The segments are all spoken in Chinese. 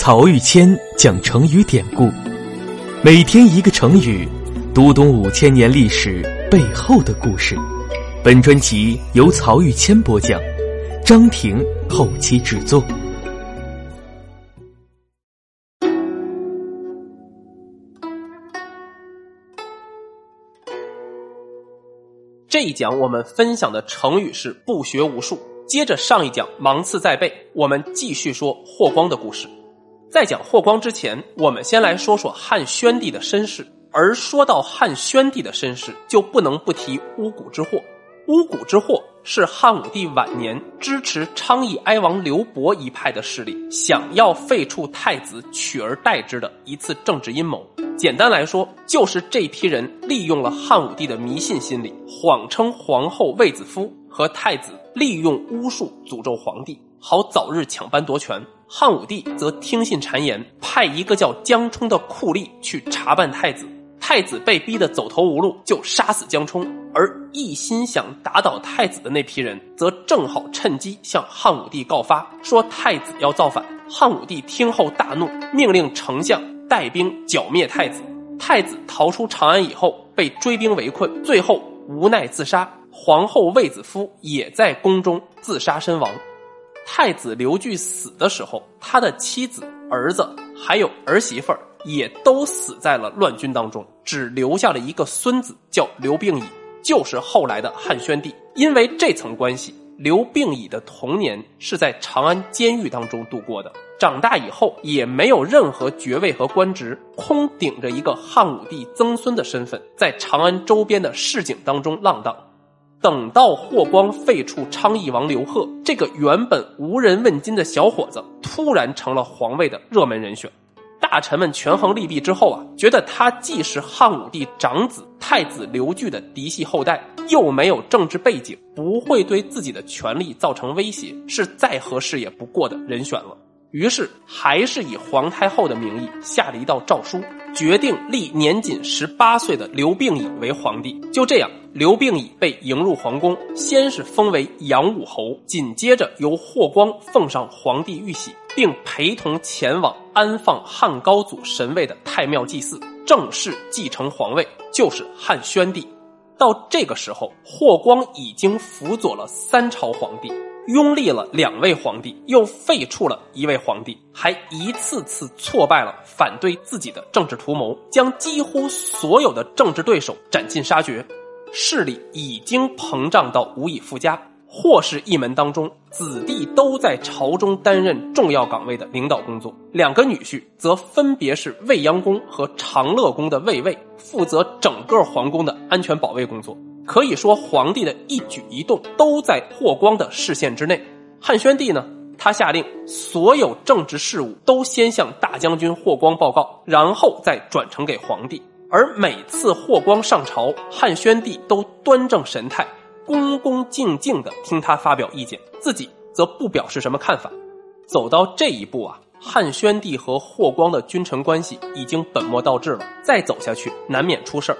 曹玉谦讲成语典故，每天一个成语，读懂五千年历史背后的故事。本专辑由曹玉谦播讲，张婷后期制作。这一讲我们分享的成语是不学无术。接着上一讲芒刺在背，我们继续说霍光的故事。在讲霍光之前，我们先来说说汉宣帝的身世。而说到汉宣帝的身世，就不能不提巫蛊之祸。巫蛊之祸是汉武帝晚年支持昌邑哀王刘伯一派的势力，想要废黜太子，取而代之的一次政治阴谋。简单来说，就是这批人利用了汉武帝的迷信心理，谎称皇后卫子夫和太子利用巫术诅咒皇帝，好早日抢班夺权。汉武帝则听信谗言，派一个叫江充的酷吏去查办太子。太子被逼得走投无路，就杀死江充。而一心想打倒太子的那批人，则正好趁机向汉武帝告发，说太子要造反。汉武帝听后大怒，命令丞相带兵剿灭太子。太子逃出长安以后，被追兵围困，最后无奈自杀。皇后卫子夫也在宫中自杀身亡。太子刘据死的时候，他的妻子、儿子还有儿媳妇儿。也都死在了乱军当中，只留下了一个孙子，叫刘病已，就是后来的汉宣帝。因为这层关系，刘病已的童年是在长安监狱当中度过的，长大以后也没有任何爵位和官职，空顶着一个汉武帝曾孙的身份，在长安周边的市井当中浪荡。等到霍光废黜昌邑王刘贺，这个原本无人问津的小伙子，突然成了皇位的热门人选。大臣们权衡利弊之后啊，觉得他既是汉武帝长子太子刘据的嫡系后代，又没有政治背景，不会对自己的权力造成威胁，是再合适也不过的人选了。于是，还是以皇太后的名义下了一道诏书，决定立年仅十八岁的刘病已为皇帝。就这样，刘病已被迎入皇宫，先是封为阳武侯，紧接着由霍光奉上皇帝玉玺，并陪同前往安放汉高祖神位的太庙祭祀，正式继承皇位，就是汉宣帝。到这个时候，霍光已经辅佐了三朝皇帝。拥立了两位皇帝，又废黜了一位皇帝，还一次次挫败了反对自己的政治图谋，将几乎所有的政治对手斩尽杀绝，势力已经膨胀到无以复加。霍氏一门当中，子弟都在朝中担任重要岗位的领导工作，两个女婿则分别是未央宫和长乐宫的卫尉，负责整个皇宫的安全保卫工作。可以说，皇帝的一举一动都在霍光的视线之内。汉宣帝呢，他下令所有政治事务都先向大将军霍光报告，然后再转呈给皇帝。而每次霍光上朝，汉宣帝都端正神态，恭恭敬敬地听他发表意见，自己则不表示什么看法。走到这一步啊，汉宣帝和霍光的君臣关系已经本末倒置了，再走下去难免出事儿。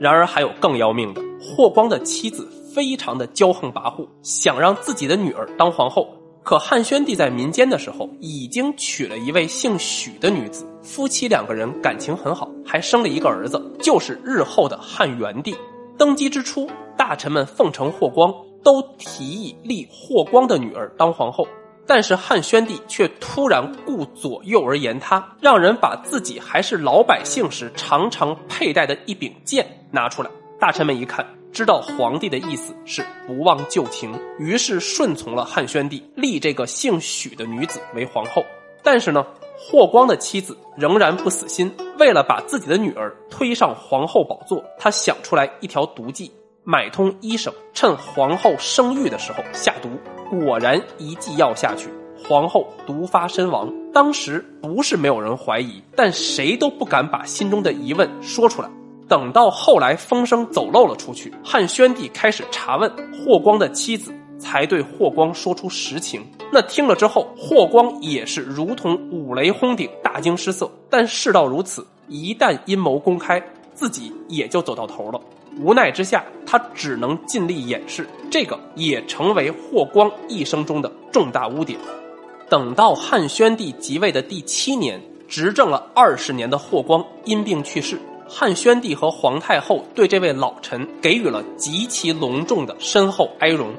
然而还有更要命的。霍光的妻子非常的骄横跋扈，想让自己的女儿当皇后。可汉宣帝在民间的时候，已经娶了一位姓许的女子，夫妻两个人感情很好，还生了一个儿子，就是日后的汉元帝。登基之初，大臣们奉承霍光，都提议立霍光的女儿当皇后。但是汉宣帝却突然顾左右而言他，让人把自己还是老百姓时常常佩戴的一柄剑拿出来。大臣们一看，知道皇帝的意思是不忘旧情，于是顺从了汉宣帝，立这个姓许的女子为皇后。但是呢，霍光的妻子仍然不死心，为了把自己的女儿推上皇后宝座，他想出来一条毒计，买通医生，趁皇后生育的时候下毒。果然一剂药下去，皇后毒发身亡。当时不是没有人怀疑，但谁都不敢把心中的疑问说出来。等到后来风声走漏了出去，汉宣帝开始查问霍光的妻子，才对霍光说出实情。那听了之后，霍光也是如同五雷轰顶，大惊失色。但事到如此，一旦阴谋公开，自己也就走到头了。无奈之下，他只能尽力掩饰，这个也成为霍光一生中的重大污点。等到汉宣帝即位的第七年，执政了二十年的霍光因病去世。汉宣帝和皇太后对这位老臣给予了极其隆重的深厚哀荣。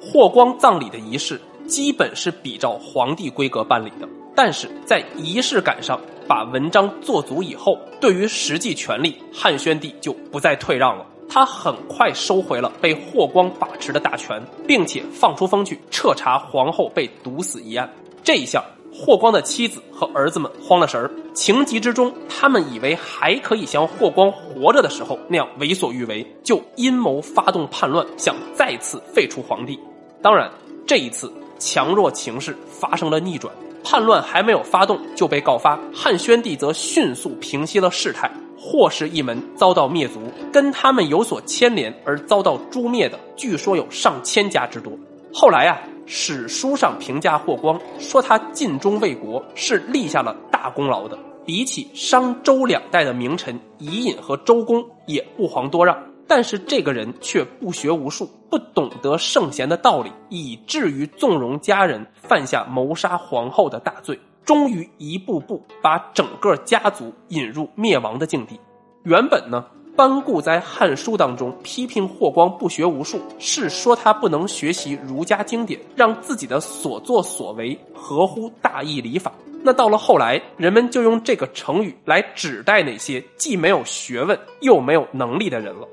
霍光葬礼的仪式基本是比照皇帝规格办理的，但是在仪式感上把文章做足以后，对于实际权力，汉宣帝就不再退让了。他很快收回了被霍光把持的大权，并且放出风去彻查皇后被毒死一案。这一下。霍光的妻子和儿子们慌了神儿，情急之中，他们以为还可以像霍光活着的时候那样为所欲为，就阴谋发动叛乱，想再次废除皇帝。当然，这一次强弱情势发生了逆转，叛乱还没有发动就被告发，汉宣帝则迅速平息了事态，霍氏一门遭到灭族，跟他们有所牵连而遭到诛灭的，据说有上千家之多。后来啊。史书上评价霍光说他尽忠为国，是立下了大功劳的。比起商周两代的名臣伊尹和周公，也不遑多让。但是这个人却不学无术，不懂得圣贤的道理，以至于纵容家人犯下谋杀皇后的大罪，终于一步步把整个家族引入灭亡的境地。原本呢？班固在《汉书》当中批评霍光不学无术，是说他不能学习儒家经典，让自己的所作所为合乎大义礼法。那到了后来，人们就用这个成语来指代那些既没有学问又没有能力的人了。